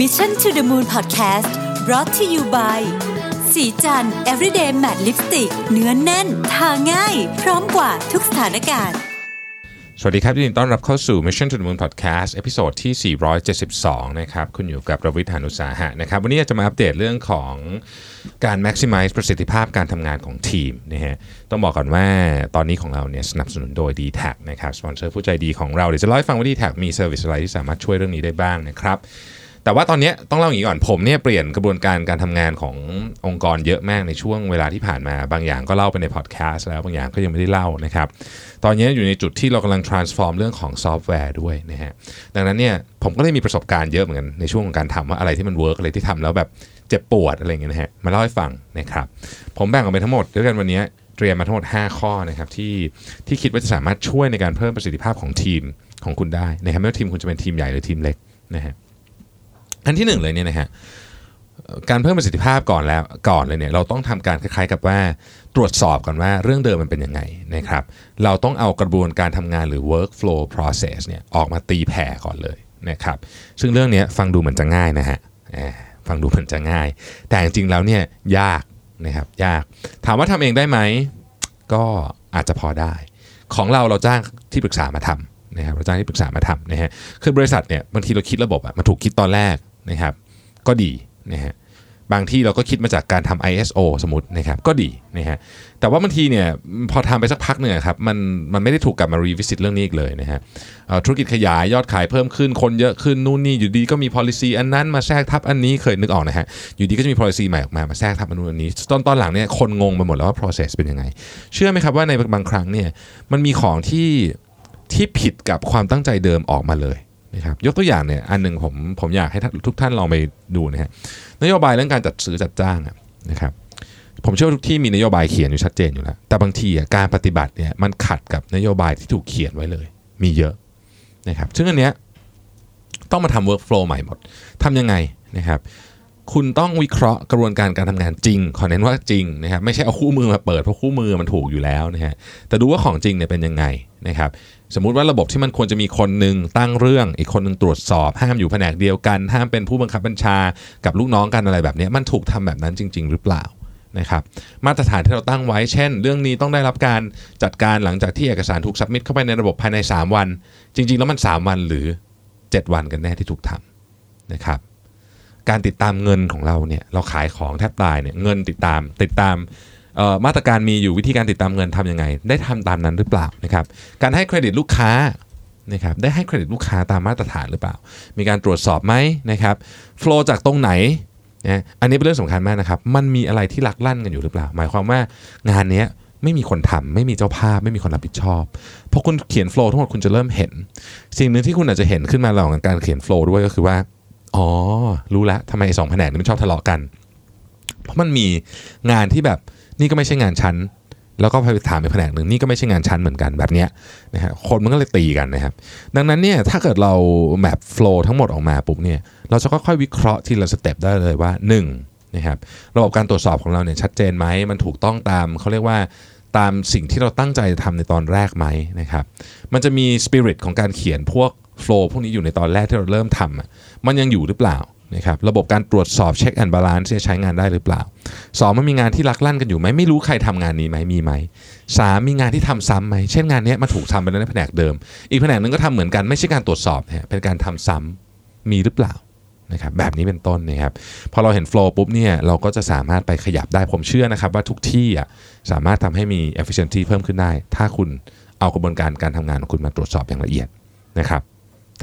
Mission to the Moon Podcast brought to you by ศรีจันทร์ everyday matte lipstick เนื้อแน่น ทาง่าย พร้อมกว่าทุกสถานการณ์ สวัสดีครับยินดีต้อนรับเข้าสู่ Mission to the Moon Podcast episode ที่ 472 นะครับ คุณอยู่กับรวิศ หาญอุตสาหะนะครับ วันนี้จะมาอัปเดตเรื่องของการ maximize ประสิทธิภาพการทำงานของทีมนะฮะ ต้องบอกก่อนว่าตอนนี้ของเราเนี่ยสนับสนุนโดย d t แทนะครับ สปอนเซอร์ผู้ใจดีของเรา เดี๋ยวจะเล่าให้ฟังว่า d t แทมี service อะไรที่สามารถช่วยเรื่องนี้ได้บ้างนะครับ แต่ว่าตอนนี้ต้องเล่าอย่างนี้ก่อนผมเนี่ยเปลี่ยนกระบวนการการทำงานขององค์กรเยอะมากในช่วงเวลาที่ผ่านมาบางอย่างก็เล่าไปในพอดแคสต์แล้วบางอย่างก็ยังไม่ได้เล่านะครับ ตอนนี้อยู่ในจุดที่เรากำลัง transform เรื่องของซอฟต์แวร์ด้วยนะฮะดังนั้นเนี่ยผมก็ได้มีประสบการณ์เยอะเหมือนกันในช่วงของการทำว่าอะไรที่มันเวิร์กอะไรที่ทำแล้วแบบเจ็บปวดอะไรอย่างเงี้ยนะฮะมาเล่าให้ฟังนะครับผมแบ่งออกเป็นทั้งหมดด้วยกันวันนี้เตรียมมาทั้งหมด 5 ข้อนะครับที่ที่คิดว่าจะสามารถช่วยในการเพิ่มประสิทธิภาพของทีมของคุณได้นะครับไม่ว่าทีมคุณจะเป็นทีมใหญ่หรือทีมเล็กนะฮะ อันที่หนึ่งเลยเนี่ยนะฮะการเพิ่มประสิทธิภาพก่อนแล้วก่อนเลยเนี่ยเราต้องทำการคล้ายๆกับว่าตรวจสอบก่อนว่าเรื่องเดิมมันเป็นยังไงนะครับ เราต้องเอากระบวนการทำงานหรือ workflow process เนี่ยออกมาตีแผ่ก่อนเลยนะครับ ซึ่งเรื่องนี้ฟังดูเหมือนจะง่ายนะฮะฟังดูเหมือนจะง่าย แต่จริงๆแล้วเนี่ยยากนะครับยากถามว่าทำเองได้ไหมก็อาจจะพอได้ ของเราเราจ้างที่ปรึกษามาทำนะครับเราจ้างที่ปรึกษามาทำนะฮะคือบริษัทเนี่ยบางทีเราคิดระบบอะมันถูกคิดตอนแรก นะครับก็ดีนะฮะบางที่เราก็คิดมาจากการทำ ISO สมมตินะครับก็ดีนะฮะแต่ว่าบางทีเนี่ยพอทำไปสักพักหนึ่งครับมันมันไม่ได้ถูกกลับมา revisit เรื่องนี้อีกเลยนะฮะธุรกิจขยายยอดขายเพิ่มขึ้นคนเยอะขึ้นนู่นนี่อยู่ดีก็มี policy อันนั้นมาแทรกทับอันนี้เคยนึกออกนะฮะอยู่ดีก็จะมี policy ใหม่ออกมามาแทรกทับอันนู้นอันนี้ ตอนตอนหลังเนี่ยคนงงไปหมดแล้วว่า process เป็นยังไง เชื่อไหมครับว่าในบางครั้งเนี่ยมันมีของที่ที่ผิดกับความตั้งใจเดิมออกมาเลย นะครับยกตัวอย่างเนี่ยอันหนึ่งผมผมอยากให้ทุกท่านลองไปดูนะฮะนโยบายเรื่องการจัดซื้อจัดจ้างนะครับผมเชื่อทุกที่มีนโยบายเขียนอยู่ชัดเจนอยู่แล้ว แต่บางทีการปฏิบัติเนี่ยมันขัดกับนโยบายที่ถูกเขียนไว้เลย มีเยอะนะครับซึ่งอันเนี้ยต้องมาทำ workflow ใหม่หมดทำยังไงนะครับคุณต้องวิเคราะห์กระบวนการการทำงานจริง ขอเน้นว่าจริงนะครับไม่ใช่เอาคู่มือมาเปิดเพราะคู่มือมันถูกอยู่แล้วนะฮะแต่ดูว่าของจริงเนี่ยเป็นยังไงนะครับ สมมุติว่าระบบที่มันควรจะมีคนหนึ่งตั้งเรื่อง อีกคนหนึ่งตรวจสอบ ห้ามอยู่แผนกเดียวกัน ห้ามเป็นผู้บังคับบัญชากับลูกน้องกันอะไรแบบนี้มันถูกทำแบบนั้นจริง ๆ หรือเปล่านะครับมาตรฐานที่เราตั้งไว้เช่น เรื่องนี้ต้องได้รับการจัดการหลังจากที่เอกสารถูกสับมิดเข้าไปในระบบภายใน 3 วัน จริง ๆ แล้วมัน 3 วันหรือ 7 วันกันแน่ที่ถูกทำนะครับการติดตามเงินของเราเนี่ยเราขายของแทบตายเนี่ยเงินติดตามติดตาม มาตรการมีอยู่วิธีการติดตามเงินทำยังไง ได้ทำตามนั้นหรือเปล่านะครับการให้เครดิตลูกค้านะครับได้ให้เครดิตลูกค้าตามมาตรฐานหรือเปล่า มีการตรวจสอบไหมนะครับโฟล์จากตรงไหนนะอันนี้เป็นเรื่องสำคัญมากนะครับ มันมีอะไรที่ลักลั่นกันอยู่หรือเปล่า หมายความว่างานนี้ไม่มีคนทำไม่มีเจ้าภาพ ไม่มีคนรับผิดชอบพอคุณเขียน flow ทั้งหมดคุณจะเริ่มเห็น สิ่งหนึ่งที่คุณอาจจะเห็นขึ้นมาหลังการเขียน flow ด้วยก็คือว่าอ๋อรู้แล้วทำไมไอ้สองแผนกนี้มันชอบทะเลาะกัน เพราะมันมีงานที่แบบ นี่ก็ไม่ใช่งานชั้น แล้วก็ไปถามไปแผนกหนึ่งนี่ก็ไม่ใช่งานชั้นเหมือนกันแบบเนี้ยนะฮะคนมันก็เลยตีกันนะครับ ดังนั้นเนี่ยถ้าเกิดเรา map flow ทั้งหมดออกมาปุ๊บเนี่ยเราจะค่อยๆวิเคราะห์ทีละ step ได้เลยว่า1นะครับระบบการตรวจสอบของเราเนี่ยชัดเจนไหมมันถูกต้องตามเขาเรียกว่าตามสิ่งที่เราตั้งใจจะทำในตอนแรกไหมนะครับมันจะมีสปิริตของการเขียนพวก flow พวกนี้อยู่ในตอนแรกที่เราเริ่มทำมันยังอยู่หรือเปล่า นะครับระบบการตรวจสอบ check and balance ใช้งานได้หรือเปล่าสองมันมีงานที่ลักลั่นกันอยู่ไหมไม่รู้ใครทำงานนี้ไหมมีไหมสามมีงานที่ทำซ้ำำไหมเช่นงานนี้มาถูกทำไปแล้วในแผนกเดิม อีกแผนกหนึ่งก็ทำเหมือนกันไม่ใช่การตรวจสอบนะฮะเป็นการทำซ้ำมีหรือเปล่านะครับแบบนี้เป็นต้นนะครับพอเราเห็นโฟล์ปุ๊บเนี่ยเราก็จะสามารถไปขยับได้ผมเชื่อนะครับว่าทุกที่อะสามารถทำให้มี efficiency เพิ่มขึ้นได้ ถ้าคุณเอากระบวนการการทำงานของคุณมาตรวจสอบอย่างละเอียดนะครับ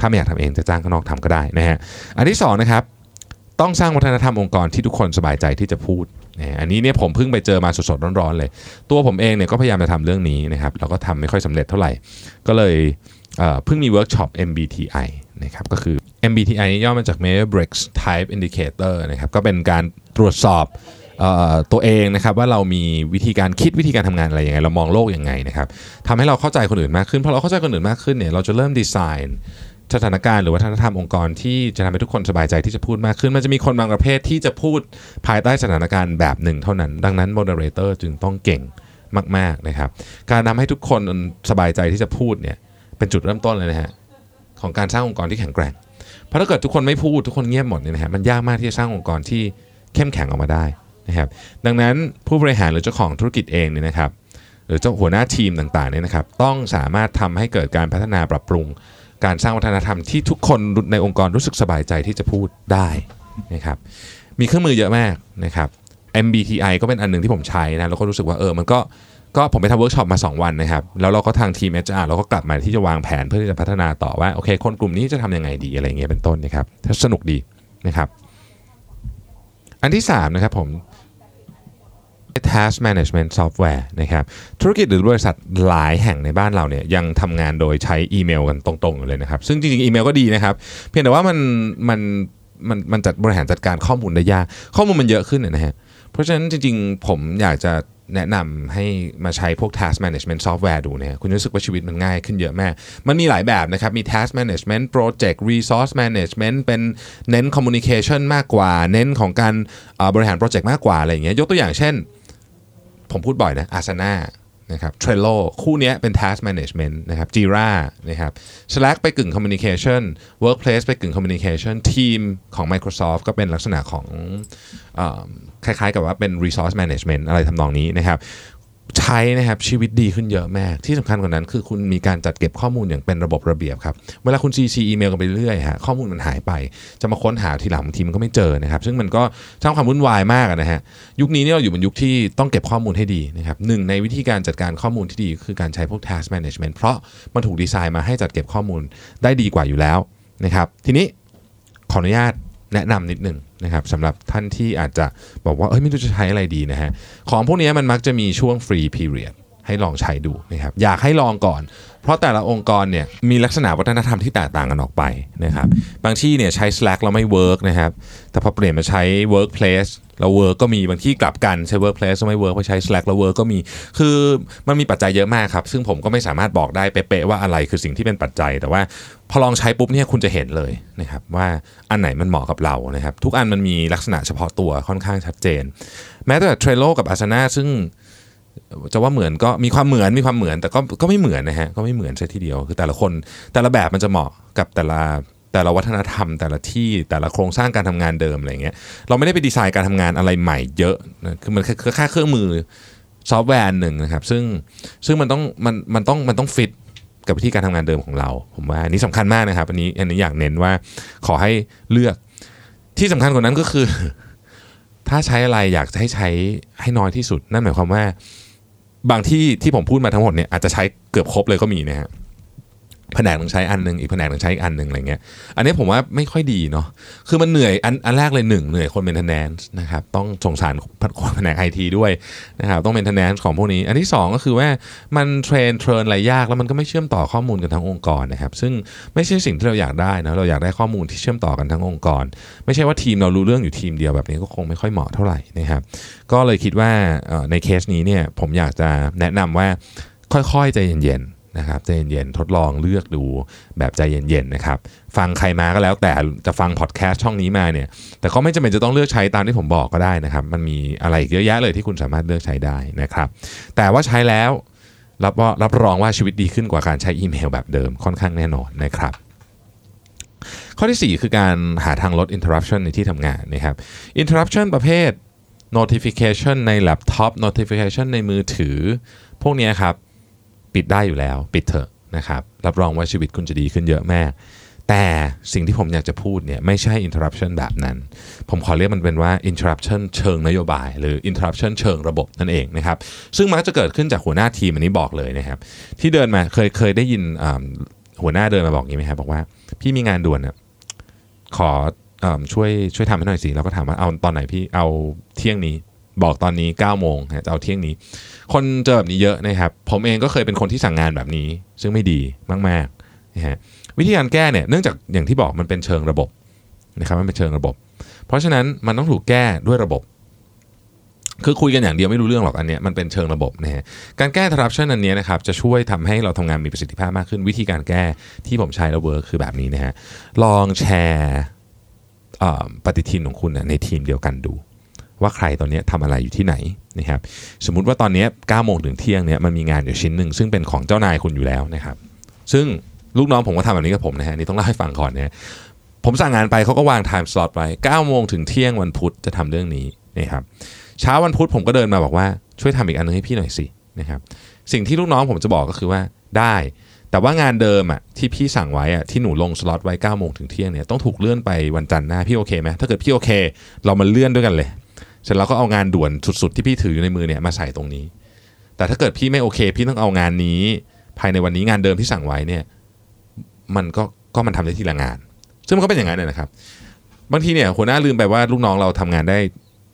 ถ้าไม่อยากทำเองจะจ้างข้างนอกทำก็ได้นะฮะอันที่สองนะครับต้องสร้างวัฒนธรรมองค์กรที่ทุกคนสบายใจที่จะพูดอันนี้เนี่ยผมเพิ่งไปเจอมาสดๆร้อนๆเลย ตัวผมเองเนี่ยก็พยายามจะทำเรื่องนี้นะครับแล้วก็ทำไม่ค่อยสำเร็จเท่าไหร่ ก็เลยเพิ่งมีเวิร์กช็อป MBTI นะครับก็คือ MBTI นี่ย่อมาจาก Myers Briggs Type Indicator นะครับก็เป็นการตรวจสอบเออตัวเองนะครับว่าเรามีวิธีการคิดวิธีการทำงานอะไรยังไง เรามองโลกยังไงนะครับทำให้เราเข้าใจคนอื่นมากขึ้นพอเราเข้าใจคนอื่นมากขึ้นเนี่ยเราจะเริ่มดีไซน์ สถานการณ์หรือวัฒนธรรมองค์กรที่จะทำให้ทุกคนสบายใจที่จะพูดมากขึ้น มันจะมีคนบางประเภทที่จะพูดภายใต้สถานการณ์แบบหนึ่งเท่านั้น ดังนั้น moderator จึงต้องเก่งมากๆนะครับ การทำให้ทุกคนสบายใจที่จะพูดเนี่ยเป็นจุดเริ่มต้นเลยนะฮะของการสร้างองค์กรที่แข็งแกร่ง เพราะถ้าเกิดทุกคนไม่พูดทุกคนเงียบหมดเนี่ยนะฮะมันยากมากที่จะสร้างองค์กรที่เข้มแข็งออกมาได้นะครับ ดังนั้นผู้บริหารหรือเจ้าของธุรกิจเองเนี่ยนะครับ หรือเจ้าหัวหน้าทีมต่างๆเนี่ยนะครับ ต้องสามารถทำให้เกิดการพัฒนาปรับปรุง การสร้างวัฒนธรรมที่ทุกคนในองค์กรรู้สึกสบายใจที่จะพูดได้นะครับมีเครื่องมือเยอะมากนะครับ MBTI ก็เป็นอันหนึ่งที่ผมใช้นะแล้วก็รู้สึกว่าเออมันก็ก็ผมไปทำเวิร์กช็อปมา 2 วันนะครับ แล้วเราก็ทางทีม HR เราก็กลับมาที่จะวางแผนเพื่อที่จะพัฒนาต่อว่าโอเค คนกลุ่มนี้จะทำยังไงดีอะไรเงี้ยเป็นต้นนะครับก็สนุกดีนะครับ อันที่3นะครับผม task management software นะครับธุรกิจหรือบริษัทหลายแห่งในบ้านเราเนี่ยยังทำงานโดยใช้อีเมลกันตรงๆอยู่เลยนะครับ ซึ่งจริงๆ อีเมลก็ดีนะครับ เพียงแต่ว่ามันมันมันมันจัดบริหารจัดการข้อมูลได้ยากข้อมูลมันเยอะขึ้นนะฮะเพราะฉะนั้นจริงๆ ผมอยากจะแนะนำให้มาใช้พวก task management software ดูเนี่ยคุณจะรู้สึกว่าชีวิตมันง่ายขึ้นเยอะมากมันมีหลายแบบนะครับ มี task management project resource management เป็นเน้น communication มากกว่า เน้นของการบริหารโปรเจกต์มากกว่าอะไรอย่างเงี้ยยกตัวอย่างเช่น ผมพูดบ่อยนะอาซานานะครับเทรลโลคู่นี้เป็น task management นะครับ Jira นะครับ Slack ไปกึ่ง communication workplace ไปกึ่ง communication ทีมของ Microsoft ก็เป็นลักษณะของอคล้ายๆกับว่าเป็น resource management อะไรทำนองนี้นะครับ ใช้นะครับชีวิตดีขึ้นเยอะมาก ที่สำคัญกว่านั้นคือคุณมีการจัดเก็บข้อมูลอย่างเป็นระบบระเบียบครับ เวลาคุณ CC อีเมลกันไปเรื่อยฮะข้อมูลมันหายไป จะมาค้นหาทีหลังบางทีมันก็ไม่เจอนะครับ ซึ่งมันก็สร้างความวุ่นวายมากนะฮะยุคนี้เนี่ยเราอยู่บนยุคที่ต้องเก็บข้อมูลให้ดีนะครับหนึ่งในวิธีการจัดการข้อมูลที่ดี คือการใช้พวก task management เพราะมันถูกดีไซน์มาให้จัดเก็บข้อมูลได้ดีกว่าอยู่แล้วนะครับทีนี้ขออนุญาต แนะนำนิดนึงนะครับสำหรับท่านที่อาจจะบอกว่าเอ้ยไม่รู้จะใช้อะไรดีนะฮะของพวกนี้มันมักจะมีช่วง free period ให้ลองใช้ดูนะครับอยากให้ลองก่อน เพราะแต่ละองค์กรเนี่ยมีลักษณะวัฒนธรรมที่แตกต่างกันออกไปนะครับบางที่เนี่ยใช้ Slack แล้วไม่เวิร์กนะครับแต่พอเปลี่ยนมาใช้ Workplace แล้วเวิร์กก็มีบางที่กลับกันใช้ Workplace ไม่ work พอใช้ Slack แล้ว work ก็มี คือมันมีปัจจัยเยอะมากครับ ซึ่งผมก็ไม่สามารถบอกได้เป๊ะๆว่าอะไรคือสิ่งที่เป็นปัจจัย แต่ว่าพอลองใช้ปุ๊บเนี่ยคุณจะเห็นเลยนะครับว่าอันไหนมันเหมาะกับเรานะครับทุกอันมันมีลักษณะเฉพาะตัวค่อนข้างชัดเจน แม้แต่ Trello กับ Asana ซึ่ง จะว่าเหมือนก็มีความเหมือนมีความเหมือนแต่ก็ก็ไม่เหมือนนะฮะก็ไม่เหมือนใช่ทีเดียวคือแต่ละคนแต่ละแบบมันจะเหมาะกับแต่ละแต่ละวัฒนธรรม แต่ละที่แต่ละโครงสร้างการทำงานเดิมอะไรเงี้ยเราไม่ได้ไปดีไซน์การทำงานอะไรใหม่เยอะนะคือมันแค่แค่เครื่องมือซอฟต์แวร์หนึ่งนะครับซึ่งซึ่งมันต้องมันมันต้องมันต้องฟิตกับวิธีการทำงานเดิมของเรา ผมว่าอันนี้สำคัญมากนะครับอันนี้อันนี้อยากเน้นว่าขอให้เลือกที่สำคัญกว่านั้นก็คือ ถ้าใช้อะไรอยากจะให้ใช้ให้น้อยที่สุด นั่นหมายความว่า บางที่ที่ผมพูดมาทั้งหมดเนี่ยอาจจะใช้เกือบครบเลยก็มีนะฮะ แผนกหนึ่งใช้อันหนึ่งอีกแผนกหนึ่งใช้อีกอันหนึ่งอะไรเงี้ยอันนี้ผมว่าไม่ค่อยดีเนาะคือมันเหนื่อยอันอันแรกเลยหนึ่งเหนื่อยคน maintenance นะครับต้องสงสารคนแผนกไอทีด้วยนะครับต้อง maintenance ของพวกนี้ อันที่สองก็คือว่ามัน train train อะไรยากแล้วมันก็ไม่เชื่อมต่อข้อมูลกันทั้งองค์กรนะครับซึ่งไม่ใช่สิ่งที่เราอยากได้นะเราอยากได้ข้อมูลที่เชื่อมต่อกันทั้งองค์กร ไม่ใช่ว่าทีมเรารู้เรื่องอยู่ทีมเดียวแบบนี้ก็คงไม่ค่อยเหมาะเท่าไหร่นะครับก็เลยคิดว่าในเคสนี้เนี่ยผมอยากจะแนะนำว่าค่อยๆใจเย็นๆ นะครับใจเย็นๆทดลองเลือกดูแบบใจเย็นๆนะครับฟังใครมาก็แล้วแต่จะฟังพอดแคสต์ช่องนี้มาเนี่ยแต่ก็ไม่จำเป็นจะต้องเลือกใช้ตามที่ผมบอกก็ได้นะครับ มันมีอะไรเยอะแยะเลยที่คุณสามารถเลือกใช้ได้นะครับ แต่ว่าใช้แล้วรับว่ารับรองว่าชีวิตดีขึ้นกว่าการใช้อีเมลแบบเดิมค่อนข้างแน่นอนนะครับข้อที่ 4 คือการหาทางลด interruption ในที่ทำงานนะครับ interruption ประเภท notification ในแล็ปท็อป notification ในมือถือ พวกนี้ครับ ปิดได้อยู่แล้ว ปิดเถอะนะครับรับรองว่าชีวิตคุณจะดีขึ้นเยอะแมากแต่สิ่งที่ผมอยากจะพูดเนี่ยไม่ใช่ interruption แบบนั้น ผมขอเรียกมันเป็นว่า interruption เชิงนโยบาย หรือ interruption เชิงระบบนั่นเองนะครับ ซึ่งมักจะเกิดขึ้นจากหัวหน้าทีมอันนี้บอกเลยนะครับ ที่เดินมาเคยเคยได้ยินหัวหน้าเดินมาบอกอย่างนี้ไหมครับบอกว่าพี่มีงานด่วนนะขอช่วยช่วยทำให้หน่อยสิเราก็ถามว่าเอาตอนไหนพี่เอาเที่ยงนี้ บอกตอนนี้9ก้าโมงจะเอาเที่ยงนี้ คนเจอแบบนี้เยอะนะครับ ผมเองก็เคยเป็นคนที่สั่งงานแบบนี้ ซึ่งไม่ดีมากๆนะฮะวิธีการแก้เนี่ยเนื่องจากอย่างที่บอกมันเป็นเชิงระบบนะครับมันเป็นเชิงระบบ เพราะฉะนั้นมันต้องถูกแก้ด้วยระบบ คือคุยกันอย่างเดียวไม่รู้เรื่องหรอกอันเนี้ยมันเป็นเชิงระบบนะฮะการแก้ interruption อันนี้นะครับจะช่วยทำให้เราทำงานมีประสิทธิภาพมากขึ้น วิธีการแก้ที่ผมใช้แล้วเวิร์คคือแบบนี้นะฮะลองแชร์ปฏิทินของคุณในทีมเดียวกันดู ว่าใครตอนนี้ทำอะไรอยู่ที่ไหนนะครับสมมุติว่าตอนนี้9โมงถึงเที่ยงเนี่ยมันมีงานอยู่ชิ้นหนึ่งซึ่งเป็นของเจ้านายคุณอยู่แล้วนะครับ ซึ่งลูกน้องผมก็ทำแบบนี้กับผมนะฮะนี่ต้องเล่าให้ฟังก่อนนะผมสั่งงานไปเขาก็วางไทม์สล็อตไว้9โมงถึงเที่ยงวันพุธจะทำเรื่องนี้นะครับเช้าวันพุธผมก็เดินมาบอกว่าช่วยทำอีกอันนึงให้พี่หน่อยสินะครับสิ่งที่ลูกน้องผมจะบอกก็คือว่าได้แต่ว่างานเดิมอะที่พี่สั่งไว้อะที่หนูลงสล็อตไว้9ก้าโมงถึงเที่ยงเนี่ยต้องถูกเลื่อนไปวันจันทร์หน้าพี่โอเคไหมถ้าเกิดพี่โอเค เรามาเลื่อนด้วยกันเลย เสร็จแล้วก็เอางานด่วนสุดๆที่พี่ถืออยู่ในมือเนี่ยมาใส่ตรงนี้ แต่ถ้าเกิดพี่ไม่โอเค พี่ต้องเอางานนี้ ภายในวันนี้งานเดิมที่สั่งไว้เนี่ยมันก็ก็มันทำได้ทีละงาน ซึ่งมันก็เป็นอย่างนั้นเนี่ยนะครับ บางทีเนี่ยหัวหน้าลืมไปว่าลูกน้องเราทำงานได้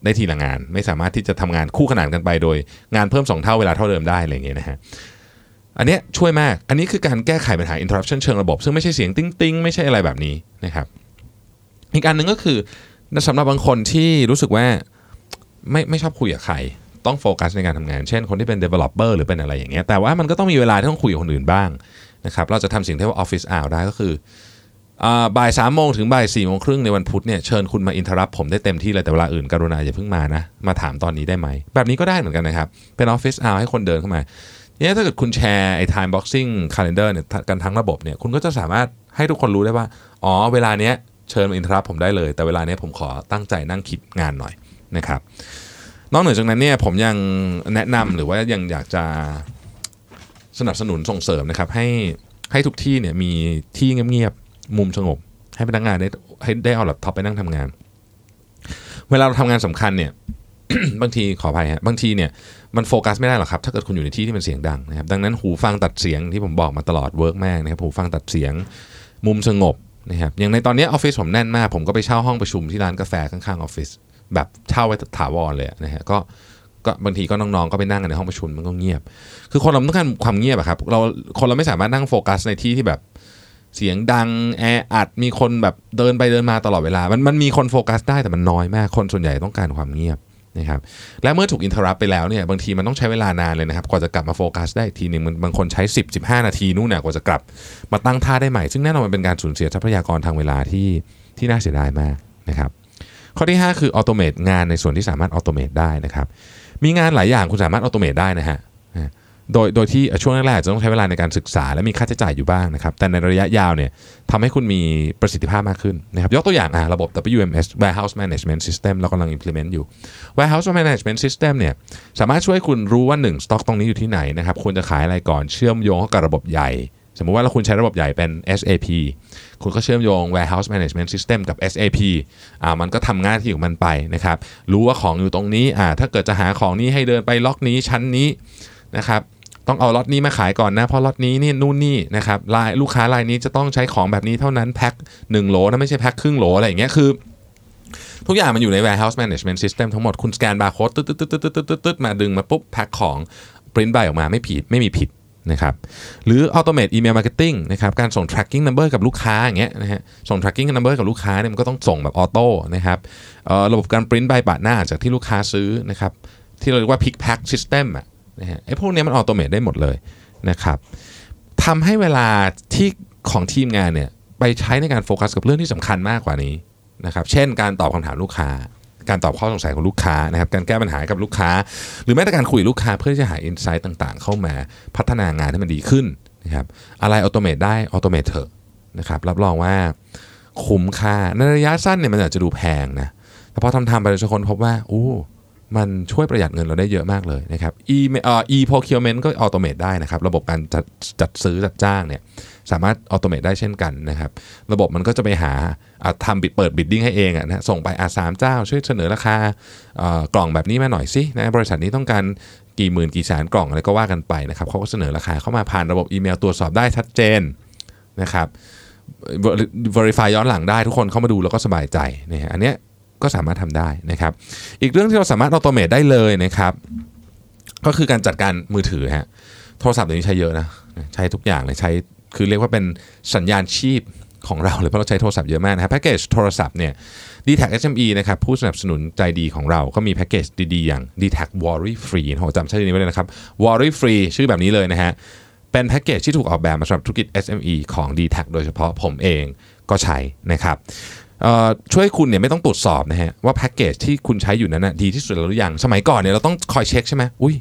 ได้ทีละงาน ไม่สามารถที่จะทำงานคู่ขนานกันไปโดย งานเพิ่มสองเท่าเวลาเท่าเดิมได้อะไรอย่างเงี้ยนะฮะอันเนี้ยช่วยมาก อันนี้คือการแก้ไขปัญหา interruption เชิงระบบ ซึ่งไม่ใช่เสียงติ้งติ้งไม่ใช่อะไรแบบนี้นะครับ อีกอันหนึ่งก็คือสำหรับบางคนที่รู้สึกว่า ไม่ไม่ชอบคุยกับใคร ต้องโฟกัสในการทำงาน เช่นคนที่เป็น developer หรือเป็นอะไรอย่างเงี้ยแต่ว่ามันก็ต้องมีเวลาที่ต้องคุยกับคนอื่นบ้างนะครับเราจะทำสิ่งที่ว่า office hour ได้ก็คือบ่ายสามโมงถึงบ่ายสี่โมงครึ่งในวันพุธเนี่ยเชิญคุณมา interrupt ผมได้เต็มที่เลยแต่เวลาอื่นกรุณาอย่าเพิ่งมานะ มาถามตอนนี้ได้ไหม แบบนี้ก็ได้เหมือนกันนะครับ เป็น office hour ให้คนเดินเข้ามาเนี่ยถ้าเกิดคุณแชร์ไอ้ time boxing calendar เนี่ยกันทั้งระบบเนี่ยคุณก็จะสามารถให้ทุกคนรู้ได้ว่า อ๋อ เวลาเนี้ยเชิญมาอินทรับผมได้เลย แต่เวลาเนี้ยผมขอตั้งใจนั่งคิดงานหน่อย นะครับนอกเหนือจากนั้นเนี่ยผมยังแนะนำหรือว่ายังอยากจะสนับสนุนส่งเสริมนะครับให้ให้ทุกที่เนี่ยมีที่เงียบๆมุมสงบ ให้พนักงานได้ให้ได้เอาแล็ปท็อปไปนั่งทำงาน เวลาเราทำงานสำคัญเนี่ยบางทีขออภัยฮะบางทีเนี่ยมันโฟกัสไม่ได้หรอกครับ ถ้าเกิดคุณอยู่ในที่ที่มันเสียงดังนะครับดังนั้นหูฟังตัดเสียงที่ผมบอกมาตลอด work มากนะครับหูฟังตัดเสียง มุมสงบนะครับอย่างในตอนนี้ออฟฟิศผมแน่นมาก ผมก็ไปเช่าห้องประชุมที่ร้านกาแฟข้างๆออฟฟิศ แบบเช่าไว้ถาวรเลยนะฮะก็ก็บางทีก็น้องๆก็ไปนั่งกันในห้องประชุมมันก็เงียบ คือคนเราต้องการความเงียบอะครับเราคนเราไม่สามารถนั่งโฟกัสในที่ที่แบบเสียงดังแออัดมีคนแบบเดินไปเดินมาตลอดเวลา มันมันมีคนโฟกัสได้แต่มันน้อยมาก คนส่วนใหญ่ต้องการความเงียบนะครับและเมื่อถูก interrupt ไปแล้วเนี่ยบางทีมันต้องใช้เวลานานเลยนะครับกว่าจะกลับมาโฟกัสได้ทีหนึ่งมันบางคนใช้ 10 15 นาทีนู่นเนี่ยกว่าจะกลับมาตั้งท่าได้ใหม่ ซึ่งแน่นอนมันเป็นการสูญเสียทรัพยากรทางเวลาที่ที่น่าเสียดายมากนะครับ ข้อที่ 5 คือ automate งานในส่วนที่สามารถ automate ได้นะครับ มีงานหลายอย่างคุณสามารถ automate ได้นะฮะโดยโดยที่ช่วงแรกๆจะต้องใช้เวลาในการศึกษาและมีค่าใช้จ่ายอยู่บ้างนะครับ แต่ในระยะยาวเนี่ยทำให้คุณมีประสิทธิภาพมากขึ้นนะครับ ยกตัวอย่างอะระบบ WMS Warehouse Management System เรากำลัง implement อยู่ Warehouse Management System เนี่ยสามารถช่วยคุณรู้ว่า 1 สต็อกตรงนี้อยู่ที่ไหนนะครับควรจะขายอะไรก่อนเชื่อมโยงเข้ากับระบบใหญ่ สมมุติว่าเราคุณใช้ระบบใหญ่เป็น SAP คุณก็เชื่อมโยง Warehouse Management System กับ SAP อ่ามันก็ทำงานที่ของมันไปนะครับ รู้ว่าของอยู่ตรงนี้อ่าถ้าเกิดจะหาของนี้ให้เดินไปล็อกนี้ชั้นนี้นะครับต้องเอาล็อตนี้มาขายก่อนนะ เพราะล็อตนี้นี่นู่นนี่นะครับรายลูกค้ารายนี้จะต้องใช้ของแบบนี้เท่านั้นแพ็ค1โหลนะไม่ใช่แพ็คครึ่งโหลอะไรอย่างเงี้ยคือ ทุกอย่างมันอยู่ใน warehouse management system ทั้งหมดคุณสแกนบาร์โค้ดตึ๊ดตึ๊ดตึ๊ดตึ๊ดตึ๊ดตึ๊ดตึ๊ดมาดึงมาปุ๊บแพ็คของปริ้นใบออกมาไม่ผิดไม่มีผิด นะครับหรือ automate email marketing นะครับการส่ง tracking number กับลูกค้าอย่างเงี้ยนะฮะส่ง tracking number กับลูกค้าเนี่ยมันก็ต้องส่งแบบ auto นะครับระบบการปริ้นใบปะหน้าจากที่ลูกค้าซื้อนะครับที่เราเรียกว่า pick pack system อะนะฮะไอ้พวกเนี้ยมัน automate ได้หมดเลยนะครับทำให้เวลาที่ของทีมงานเนี่ยไปใช้ในการโฟกัสกับเรื่องที่สำคัญมากกว่านี้นะครับเช่นการตอบคำถามลูกค้า การตอบข้อสงสัยของลูกค้านะครับการแก้ปัญหากับลูกค้า หรือแม้แต่การคุยลูกค้าเพื่อที่จะหา insight ต่างๆ เข้ามาพัฒนางานให้มันดีขึ้นนะครับอะไร automate ได้ automate เถอะนะครับรับรองว่าคุ้มค่าในระยะสั้นเนี่ยมันอาจจะดูแพงนะแต่พอทำทำๆไปทุกคนพบว่าโอ้มันช่วยประหยัดเงินเราได้เยอะมากเลยนะครับ e เอ่อ e procurement ก็ automate ได้นะครับ ระบบการจัดจัดซื้อจัดจ้างเนี่ย สามารถ automate ได้เช่นกันนะครับ ระบบมันก็จะไปหาทำ bid เปิด bidding ให้เองอะนะส่งไปหาสามเจ้า ช่วยเสนอราคากล่องแบบนี้มาหน่อยสินะบริษัทนี้ต้องการกี่หมื่นกี่แสนกล่องอะไรก็ว่ากันไปนะครับเขาก็เสนอราคาเข้ามาผ่านระบบอีเมลตรวจสอบได้ชัดเจนนะครับ verify ย้อนหลังได้ทุกคนเข้ามาดูแล้วก็สบายใจนะฮะอันเนี้ยก็สามารถทำได้นะครับ อีกเรื่องที่เราสามารถออโตเมตได้เลยนะครับ ก็คือการจัดการมือถือฮะโทรศัพท์เดี๋ยวนี้ใช้เยอะนะใช้ทุกอย่างเลยใช้ คือเรียกว่าเป็นสัญญาณชีพของเราเลยเพราะเราใช้โทรศัพท์เยอะมากนะครับแพ็กเกจโทรศัพท์เนี่ย d t a c SME นะครับผู้สนับสนุนใจดีของเราก็มีแพ็กเกจดีๆอย่าง d t a c Worry Free ผมจำชื่อนี้ไว้เลยนะครับ Worry Free ชื่อแบบนี้เลยนะฮะเป็นแพ็กเกจที่ถูกออกแบบมาสำหรับธุรกิจ SME ของ d t a c โดยเฉพาะผมเองก็ใช้นะครับช่วยคุณเนี่ยไม่ต้องตรวจสอบนะฮะว่าแพ็กเกจที่คุณใช้อยู่นั้นนะดีที่สุดหรือยังสมัยก่อนเนี่ยเราต้องคอยเช็คใช่ไหมอุ้ย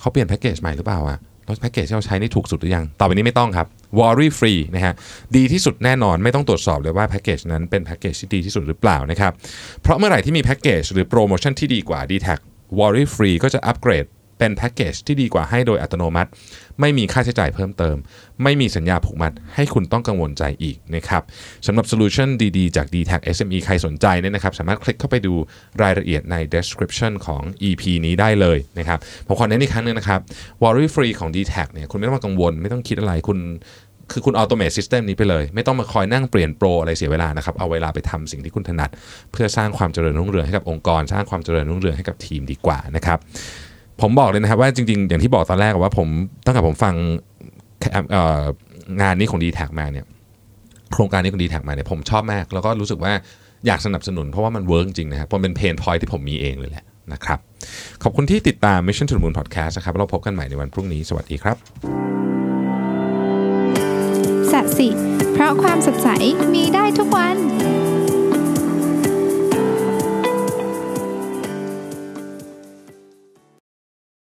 เขาเปลี่ยนแพ็กเกจใหม่หรือเปล่าอะ แล้วแพ็กเกจที่เราใช้นี่ถูกสุดหรือยัง ต่อไปนี้ไม่ต้องครับ worry free นะฮะ ดีที่สุดแน่นอน ไม่ต้องตรวจสอบเลยว่าแพ็กเกจนั้นเป็นแพ็กเกจที่ดีที่สุดหรือเปล่านะครับ เพราะเมื่อไหร่ที่มีแพ็กเกจหรือโปรโมชั่นที่ดีกว่า d t แท worry free ก็จะอัปเกรด เป็นแพ็กเกจที่ดีกว่าให้โดยอัตโนมัติ ไม่มีค่าใช้จ่ายเพิ่มเติม ไม่มีสัญญาผูกมัด ให้คุณต้องกังวลใจอีกนะครับสำหรับโซลูชันดีๆ จาก dtac SME ใครสนใจเนี่ยนะครับ สามารถคลิกเข้าไปดูรายละเอียดใน description ของ EP นี้ได้เลยนะครับผมขอเน้นอีกครั้งหนึงนะครับ worry free ของ d t แทเนี่ยคุณไม่ต้องมากังวล ไม่ต้องคิดอะไรคุณคือคุณออโตเม e ซิสเต็มนี้ไปเลย ไม่ต้องมาคอยนั่งเปลี่ยนโปรอะไรเสียเวลานะครับ เอาเวลาไปทำสิ่งที่คุณถนัด เพื่อสร้างความเจริญรุ่งเรืองให้กับองค์กร สร้างความเจริญรุ่งเรืองให้กับทีมดีกว่านะครับ ผมบอกเลยนะครับว่าจริงๆ อย่างที่บอกตอนแรกว่าผมตั้งแต่ผมฟังงานนี้ของ d t แท็มาเนี่ยโครงการนี้ของ d t แท็มาเนี่ยผมชอบมาก แล้วก็รู้สึกว่าอยากสนับสนุนเพราะว่ามันเวิร์กจริงนะครับมันเป็นเพนพอยที่ผมมีเองเลยแหละนะครับ ขอบคุณที่ติดตาม Mission to the Moon Podcast นะครับเราพบกันใหม่ในวันพรุ่งนี้ สวัสดีครับสัสิเพราะความสดใสมีได้ทุกวัน